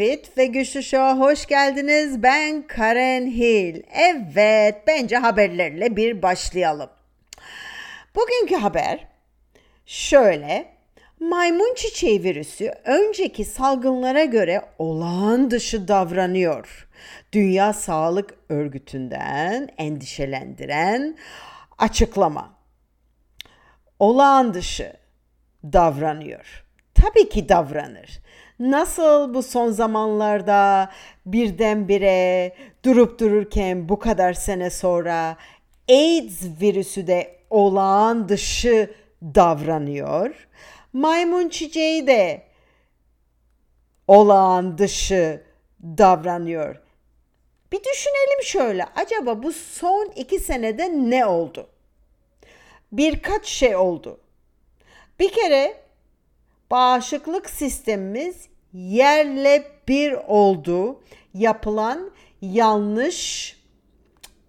Fit ve Güçlü Show'a hoş geldiniz. Ben Karen Hill. Evet, bence haberlerle bir başlayalım. Bugünkü haber şöyle. Maymun çiçeği virüsü önceki salgınlara göre olağan dışı davranıyor. Dünya Sağlık Örgütü'nden endişelendiren açıklama. Olağan dışı davranıyor. Tabii ki davranır. Nasıl bu son zamanlarda birdenbire durup dururken bu kadar sene sonra AIDS virüsü de olağan dışı davranıyor. Maymun çiçeği de olağan dışı davranıyor. Bir düşünelim şöyle. Acaba bu son iki senede ne oldu? Birkaç şey oldu. Bir kere bağışıklık sistemimiz yerle bir oldu. Yapılan yanlış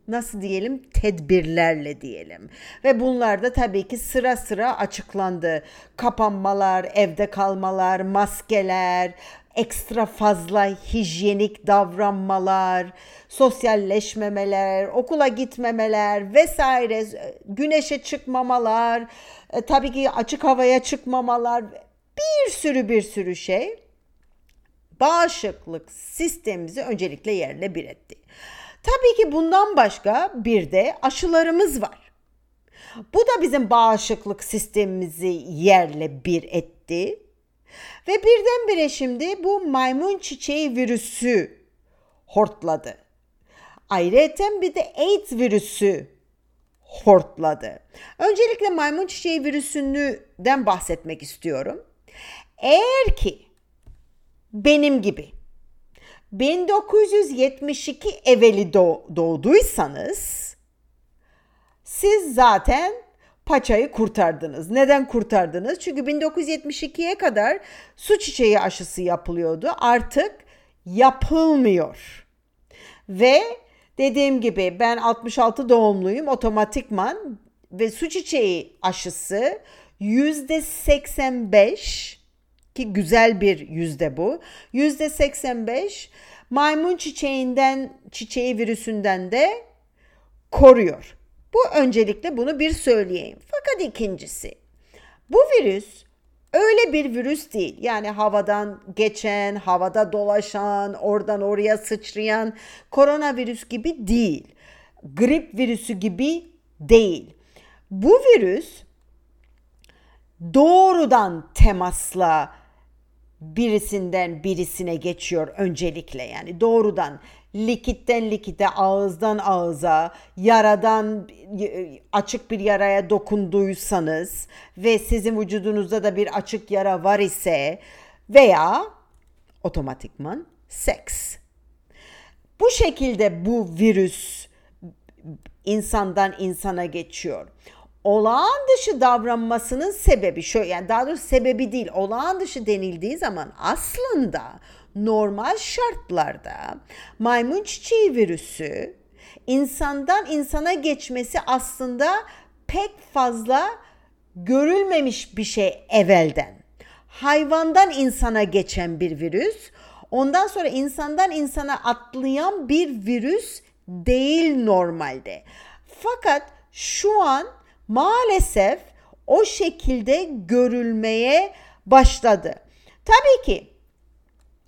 nasıl diyelim tedbirlerle diyelim. Ve bunlar da tabii ki sıra sıra açıklandı. Kapanmalar, evde kalmalar, maskeler, ekstra fazla hijyenik davranmalar, sosyalleşmemeler, okula gitmemeler vesaire, güneşe çıkmamalar, e, tabii ki açık havaya çıkmamalar, bir sürü bir sürü şey bağışıklık sistemimizi öncelikle yerle bir etti. Tabii ki bundan başka bir de aşılarımız var. Bu da bizim bağışıklık sistemimizi yerle bir etti. Ve birdenbire şimdi bu maymun çiçeği virüsü hortladı. Ayrıca bir de AIDS virüsü hortladı. Öncelikle maymun çiçeği virüsünden bahsetmek istiyorum. Eğer ki benim gibi 1972 evveli doğduysanız siz zaten paçayı kurtardınız. Neden kurtardınız? Çünkü 1972'ye kadar su çiçeği aşısı yapılıyordu. Artık yapılmıyor. Ve dediğim gibi ben 66 doğumluyum otomatikman ve su çiçeği aşısı %85 ki güzel bir yüzde bu. Yüzde 85 maymun çiçeğinden çiçeği virüsünden de koruyor. Bu öncelikle bunu bir söyleyeyim. Fakat ikincisi bu virüs öyle bir virüs değil. Yani havadan geçen, havada dolaşan, oradan oraya sıçrayan koronavirüs gibi değil. Grip virüsü gibi değil. Bu virüs doğrudan temasla birisinden birisine geçiyor öncelikle yani doğrudan likitten likite ağızdan ağıza yaradan açık bir yaraya dokunduysanız ve sizin vücudunuzda da bir açık yara var ise veya otomatikman seks. Bu şekilde bu virüs insandan insana geçiyor olağan dışı davranmasının sebebi şöyle yani daha doğrusu sebebi değil olağan dışı denildiği zaman aslında normal şartlarda maymun çiçeği virüsü insandan insana geçmesi aslında pek fazla görülmemiş bir şey evvelden. Hayvandan insana geçen bir virüs, ondan sonra insandan insana atlayan bir virüs değil normalde. Fakat şu an maalesef o şekilde görülmeye başladı. Tabii ki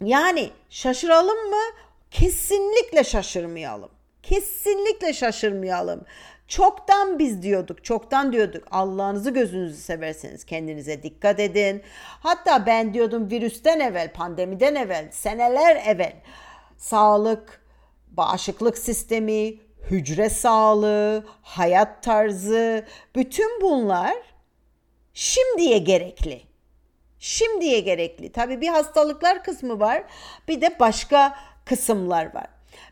yani şaşıralım mı? Kesinlikle şaşırmayalım. Kesinlikle şaşırmayalım. Çoktan biz diyorduk, çoktan diyorduk. Allah'ınızı gözünüzü severseniz kendinize dikkat edin. Hatta ben diyordum virüsten evvel, pandemiden evvel, seneler evvel sağlık, bağışıklık sistemi, hücre sağlığı, hayat tarzı, bütün bunlar şimdiye gerekli. Şimdiye gerekli. Tabii bir hastalıklar kısmı var, bir de başka kısımlar var.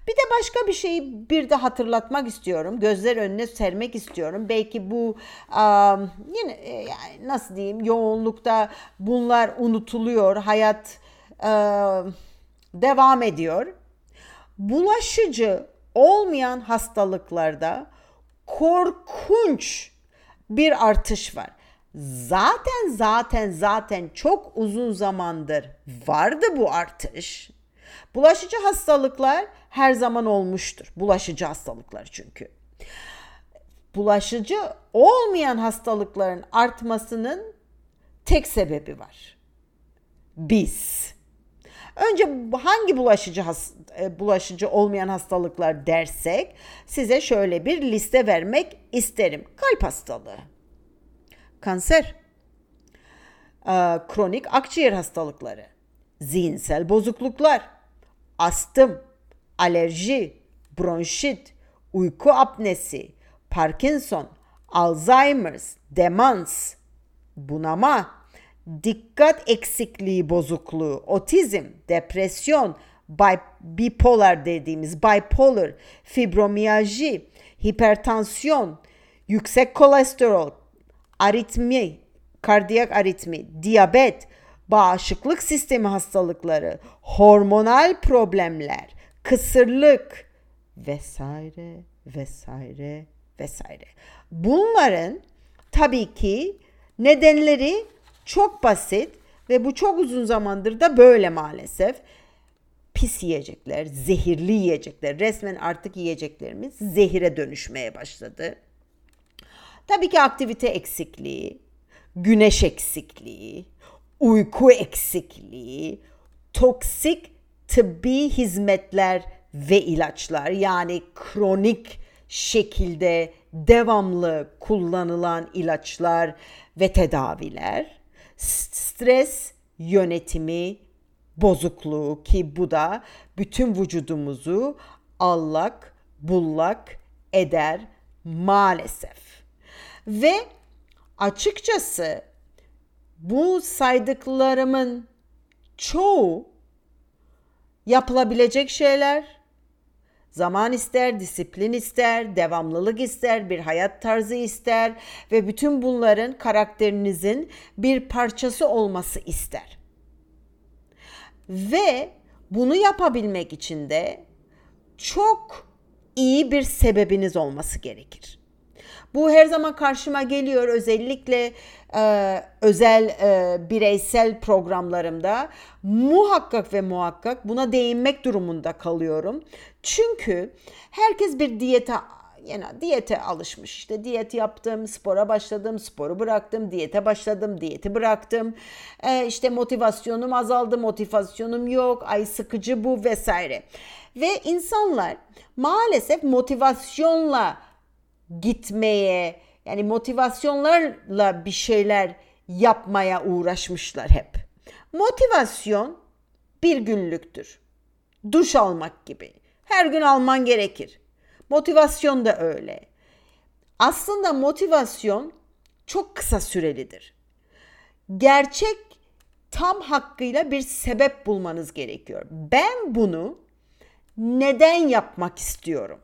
Bir de başka bir şeyi bir de hatırlatmak istiyorum. Gözler önüne sermek istiyorum. Belki bu um, yine yani nasıl diyeyim yoğunlukta bunlar unutuluyor. Hayat um, devam ediyor. Bulaşıcı olmayan hastalıklarda korkunç bir artış var. Zaten zaten zaten çok uzun zamandır vardı bu artış. Bulaşıcı hastalıklar her zaman olmuştur. Bulaşıcı hastalıklar çünkü. Bulaşıcı olmayan hastalıkların artmasının tek sebebi var. Biz. Önce hangi bulaşıcı e, bulaşıcı olmayan hastalıklar dersek size şöyle bir liste vermek isterim. Kalp hastalığı, kanser, e, kronik akciğer hastalıkları, zihinsel bozukluklar, astım, alerji, bronşit, uyku apnesi, Parkinson, Alzheimer's, demans, bunama, dikkat eksikliği bozukluğu, otizm, depresyon, bipolar dediğimiz bipolar, fibromiyalji, hipertansiyon, yüksek kolesterol, aritmi, kardiyak aritmi, diyabet, bağışıklık sistemi hastalıkları, hormonal problemler, kısırlık vesaire vesaire vesaire. Bunların tabii ki nedenleri çok basit ve bu çok uzun zamandır da böyle maalesef. Pis yiyecekler, zehirli yiyecekler, resmen artık yiyeceklerimiz zehire dönüşmeye başladı. Tabii ki aktivite eksikliği, güneş eksikliği, uyku eksikliği, toksik tıbbi hizmetler ve ilaçlar yani kronik şekilde devamlı kullanılan ilaçlar ve tedaviler, stres yönetimi bozukluğu ki bu da bütün vücudumuzu allak bullak eder maalesef. Ve açıkçası bu saydıklarımın çoğu yapılabilecek şeyler. Zaman ister, disiplin ister, devamlılık ister, bir hayat tarzı ister ve bütün bunların karakterinizin bir parçası olması ister. Ve bunu yapabilmek için de çok iyi bir sebebiniz olması gerekir. Bu her zaman karşıma geliyor özellikle e, özel e, bireysel programlarımda muhakkak ve muhakkak buna değinmek durumunda kalıyorum. Çünkü herkes bir diyete yani diyete alışmış. İşte diyet yaptım, spora başladım, sporu bıraktım, diyete başladım, diyeti bıraktım. Ee, işte motivasyonum azaldı, motivasyonum yok, ay sıkıcı bu vesaire. Ve insanlar maalesef motivasyonla gitmeye yani motivasyonlarla bir şeyler yapmaya uğraşmışlar hep. Motivasyon bir günlüktür. Duş almak gibi. Her gün alman gerekir. Motivasyon da öyle. Aslında motivasyon çok kısa sürelidir. Gerçek tam hakkıyla bir sebep bulmanız gerekiyor. Ben bunu neden yapmak istiyorum?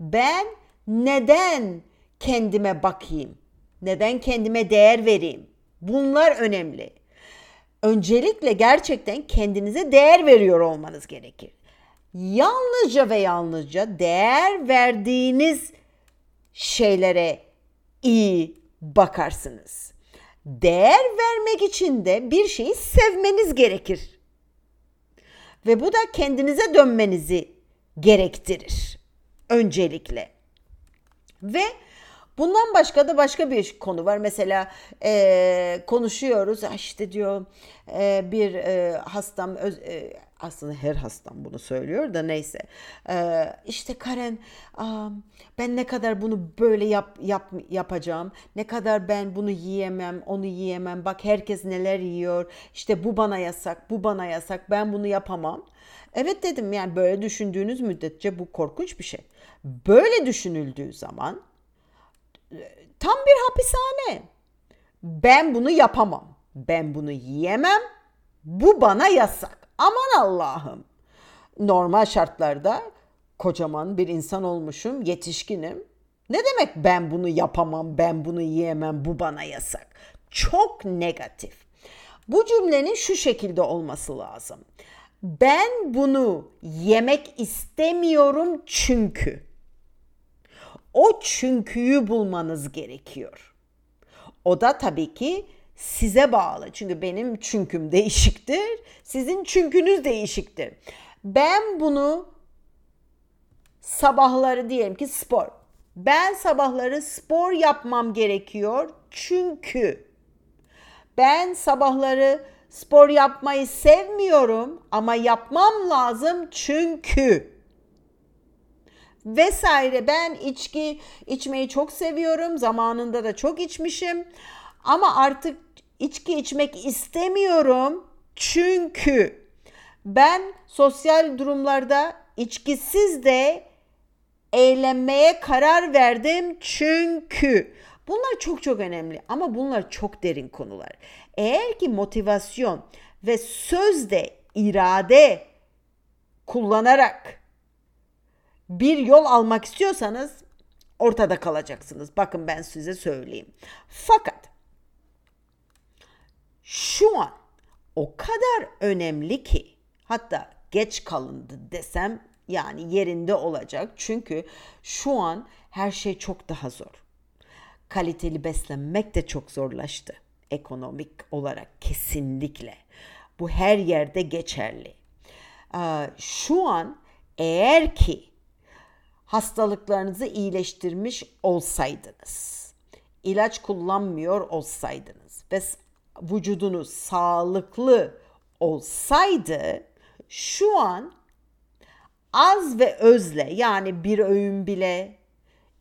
Ben neden kendime bakayım? Neden kendime değer vereyim? Bunlar önemli. Öncelikle gerçekten kendinize değer veriyor olmanız gerekir. Yalnızca ve yalnızca değer verdiğiniz şeylere iyi bakarsınız. Değer vermek için de bir şeyi sevmeniz gerekir. Ve bu da kendinize dönmenizi gerektirir öncelikle. Ve bundan başka da başka bir konu var. Mesela e, konuşuyoruz işte diyor e, bir e, hastam öz, e, aslında her hastam bunu söylüyor da neyse. Ee, işte Karen ben ne kadar bunu böyle yap, yap, yapacağım. Ne kadar ben bunu yiyemem, onu yiyemem. Bak herkes neler yiyor. İşte bu bana yasak, bu bana yasak. Ben bunu yapamam. Evet dedim yani böyle düşündüğünüz müddetçe bu korkunç bir şey. Böyle düşünüldüğü zaman tam bir hapishane. Ben bunu yapamam. Ben bunu yiyemem. Bu bana yasak. Aman Allah'ım. Normal şartlarda kocaman bir insan olmuşum, yetişkinim. Ne demek ben bunu yapamam, ben bunu yiyemem, bu bana yasak? Çok negatif. Bu cümlenin şu şekilde olması lazım. Ben bunu yemek istemiyorum çünkü. O çünküyü bulmanız gerekiyor. O da tabii ki size bağlı. Çünkü benim çünküm değişiktir. Sizin çünkünüz değişiktir. Ben bunu sabahları diyelim ki spor. Ben sabahları spor yapmam gerekiyor çünkü ben sabahları spor yapmayı sevmiyorum ama yapmam lazım çünkü vesaire ben içki içmeyi çok seviyorum zamanında da çok içmişim ama artık içki içmek istemiyorum çünkü ben sosyal durumlarda içkisiz de eğlenmeye karar verdim çünkü bunlar çok çok önemli ama bunlar çok derin konular. Eğer ki motivasyon ve sözde irade kullanarak bir yol almak istiyorsanız ortada kalacaksınız. Bakın ben size söyleyeyim. Fakat şu an o kadar önemli ki hatta geç kalındı desem yani yerinde olacak. Çünkü şu an her şey çok daha zor. Kaliteli beslenmek de çok zorlaştı. Ekonomik olarak kesinlikle. Bu her yerde geçerli. Şu an eğer ki hastalıklarınızı iyileştirmiş olsaydınız, ilaç kullanmıyor olsaydınız ve vücudunuz sağlıklı olsaydı şu an az ve özle yani bir öğün bile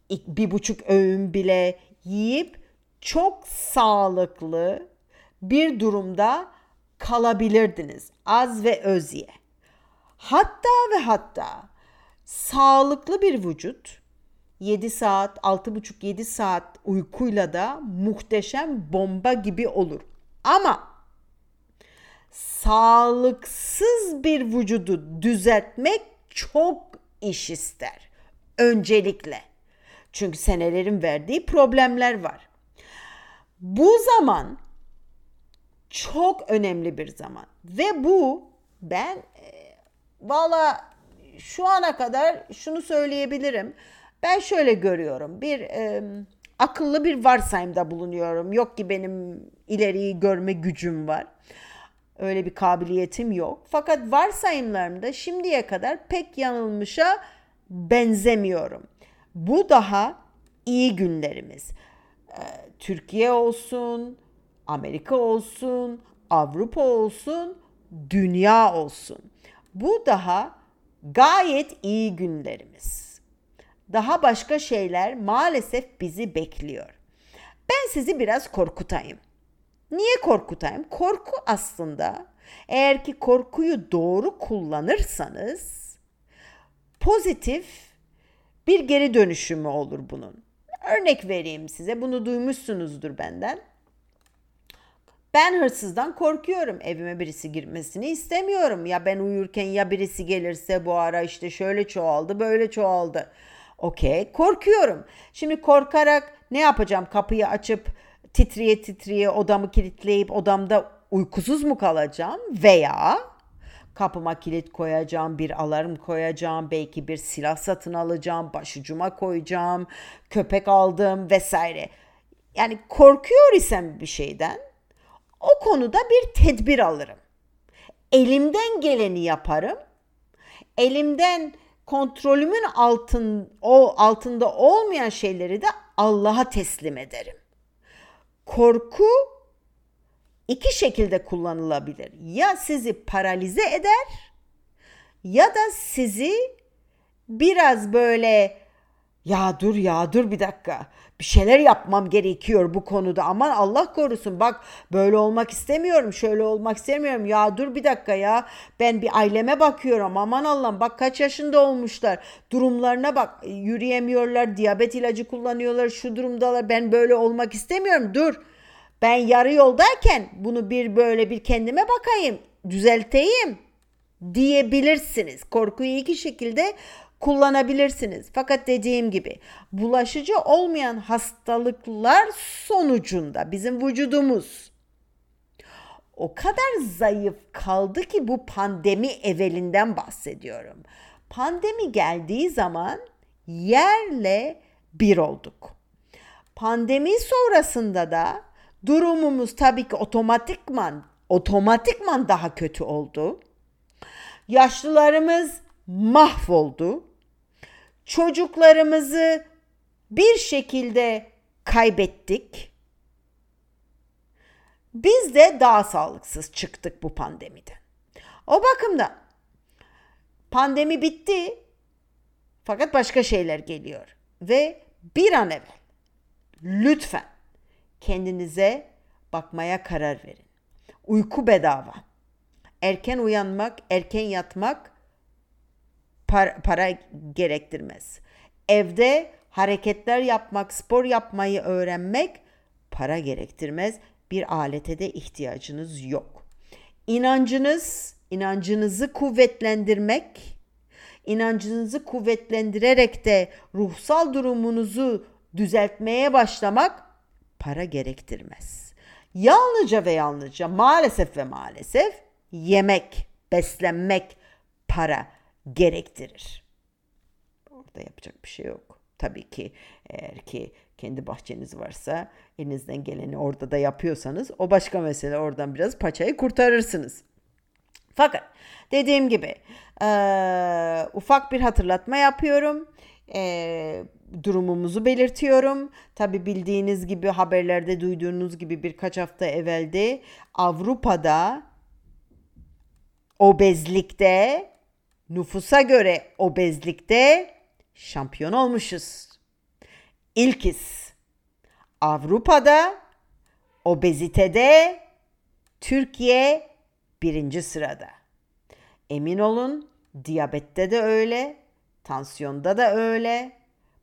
bir buçuk öğün bile yiyip çok sağlıklı bir durumda kalabilirdiniz. Az ve öz ye. Hatta ve hatta sağlıklı bir vücut 7 saat, 6,5-7 saat uykuyla da muhteşem bomba gibi olur. Ama sağlıksız bir vücudu düzeltmek çok iş ister. Öncelikle. Çünkü senelerin verdiği problemler var. Bu zaman çok önemli bir zaman ve bu ben e, valla şu ana kadar şunu söyleyebilirim. Ben şöyle görüyorum. Bir e, akıllı bir varsayımda bulunuyorum. Yok ki benim ileriyi görme gücüm var. Öyle bir kabiliyetim yok. Fakat varsayımlarımda şimdiye kadar pek yanılmışa benzemiyorum. Bu daha iyi günlerimiz. Ee, Türkiye olsun, Amerika olsun, Avrupa olsun, dünya olsun. Bu daha gayet iyi günlerimiz. Daha başka şeyler maalesef bizi bekliyor. Ben sizi biraz korkutayım. Niye korkutayım? Korku aslında eğer ki korkuyu doğru kullanırsanız pozitif bir geri dönüşümü olur bunun. Örnek vereyim size. Bunu duymuşsunuzdur benden. Ben hırsızdan korkuyorum. Evime birisi girmesini istemiyorum. Ya ben uyurken ya birisi gelirse bu ara işte şöyle çoğaldı, böyle çoğaldı. Okey, korkuyorum. Şimdi korkarak ne yapacağım? Kapıyı açıp titriye titriye odamı kilitleyip odamda uykusuz mu kalacağım? Veya kapıma kilit koyacağım, bir alarm koyacağım, belki bir silah satın alacağım, başucuma koyacağım, köpek aldım vesaire. Yani korkuyor isem bir şeyden o konuda bir tedbir alırım. Elimden geleni yaparım. Elimden kontrolümün altın o altında olmayan şeyleri de Allah'a teslim ederim. Korku iki şekilde kullanılabilir. Ya sizi paralize eder ya da sizi biraz böyle ya dur ya dur bir dakika bir şeyler yapmam gerekiyor bu konuda. Aman Allah korusun bak böyle olmak istemiyorum şöyle olmak istemiyorum. Ya dur bir dakika ya ben bir aileme bakıyorum aman Allah'ım bak kaç yaşında olmuşlar. Durumlarına bak yürüyemiyorlar diyabet ilacı kullanıyorlar şu durumdalar ben böyle olmak istemiyorum dur. Ben yarı yoldayken bunu bir böyle bir kendime bakayım düzelteyim diyebilirsiniz. Korkuyu iki şekilde kullanabilirsiniz. Fakat dediğim gibi bulaşıcı olmayan hastalıklar sonucunda bizim vücudumuz o kadar zayıf kaldı ki bu pandemi evvelinden bahsediyorum. Pandemi geldiği zaman yerle bir olduk. Pandemi sonrasında da durumumuz tabii ki otomatikman otomatikman daha kötü oldu. Yaşlılarımız mahvoldu. Çocuklarımızı bir şekilde kaybettik. Biz de daha sağlıksız çıktık bu pandemide. O bakımdan pandemi bitti fakat başka şeyler geliyor ve bir an evvel lütfen kendinize bakmaya karar verin. Uyku bedava. Erken uyanmak, erken yatmak para, para gerektirmez. Evde hareketler yapmak, spor yapmayı öğrenmek para gerektirmez. Bir alete de ihtiyacınız yok. İnancınız, inancınızı kuvvetlendirmek, inancınızı kuvvetlendirerek de ruhsal durumunuzu düzeltmeye başlamak para gerektirmez. Yalnızca ve yalnızca maalesef ve maalesef yemek, beslenmek para gerektirir. Orada yapacak bir şey yok. Tabii ki eğer ki kendi bahçeniz varsa elinizden geleni orada da yapıyorsanız o başka mesele oradan biraz paçayı kurtarırsınız. Fakat dediğim gibi e, ufak bir hatırlatma yapıyorum. E, durumumuzu belirtiyorum. Tabi bildiğiniz gibi haberlerde duyduğunuz gibi birkaç hafta evvelde Avrupa'da obezlikte nüfusa göre obezlikte şampiyon olmuşuz. İlkiz. Avrupa'da obezitede Türkiye birinci sırada. Emin olun diyabette de öyle, tansiyonda da öyle,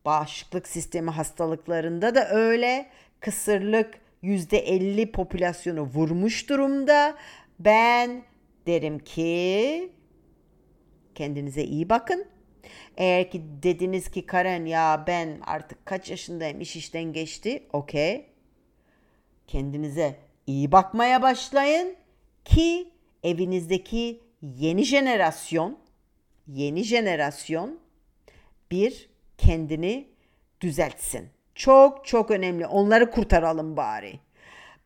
bağışıklık sistemi hastalıklarında da öyle. Kısırlık %50 popülasyonu vurmuş durumda. Ben derim ki kendinize iyi bakın. Eğer ki dediniz ki Karen ya ben artık kaç yaşındayım iş işten geçti. Okey. Kendinize iyi bakmaya başlayın ki evinizdeki yeni jenerasyon yeni jenerasyon bir kendini düzeltsin. Çok çok önemli. Onları kurtaralım bari.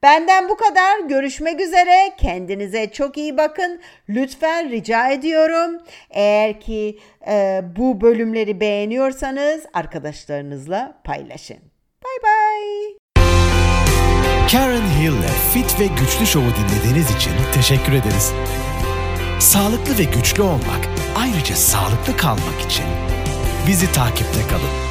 Benden bu kadar. Görüşmek üzere. Kendinize çok iyi bakın. Lütfen rica ediyorum. Eğer ki e, bu bölümleri beğeniyorsanız arkadaşlarınızla paylaşın. Bye bye. Karen Hill'le Fit ve Güçlü Show'u dinlediğiniz için teşekkür ederiz. Sağlıklı ve güçlü olmak, ayrıca sağlıklı kalmak için bizi takipte kalın.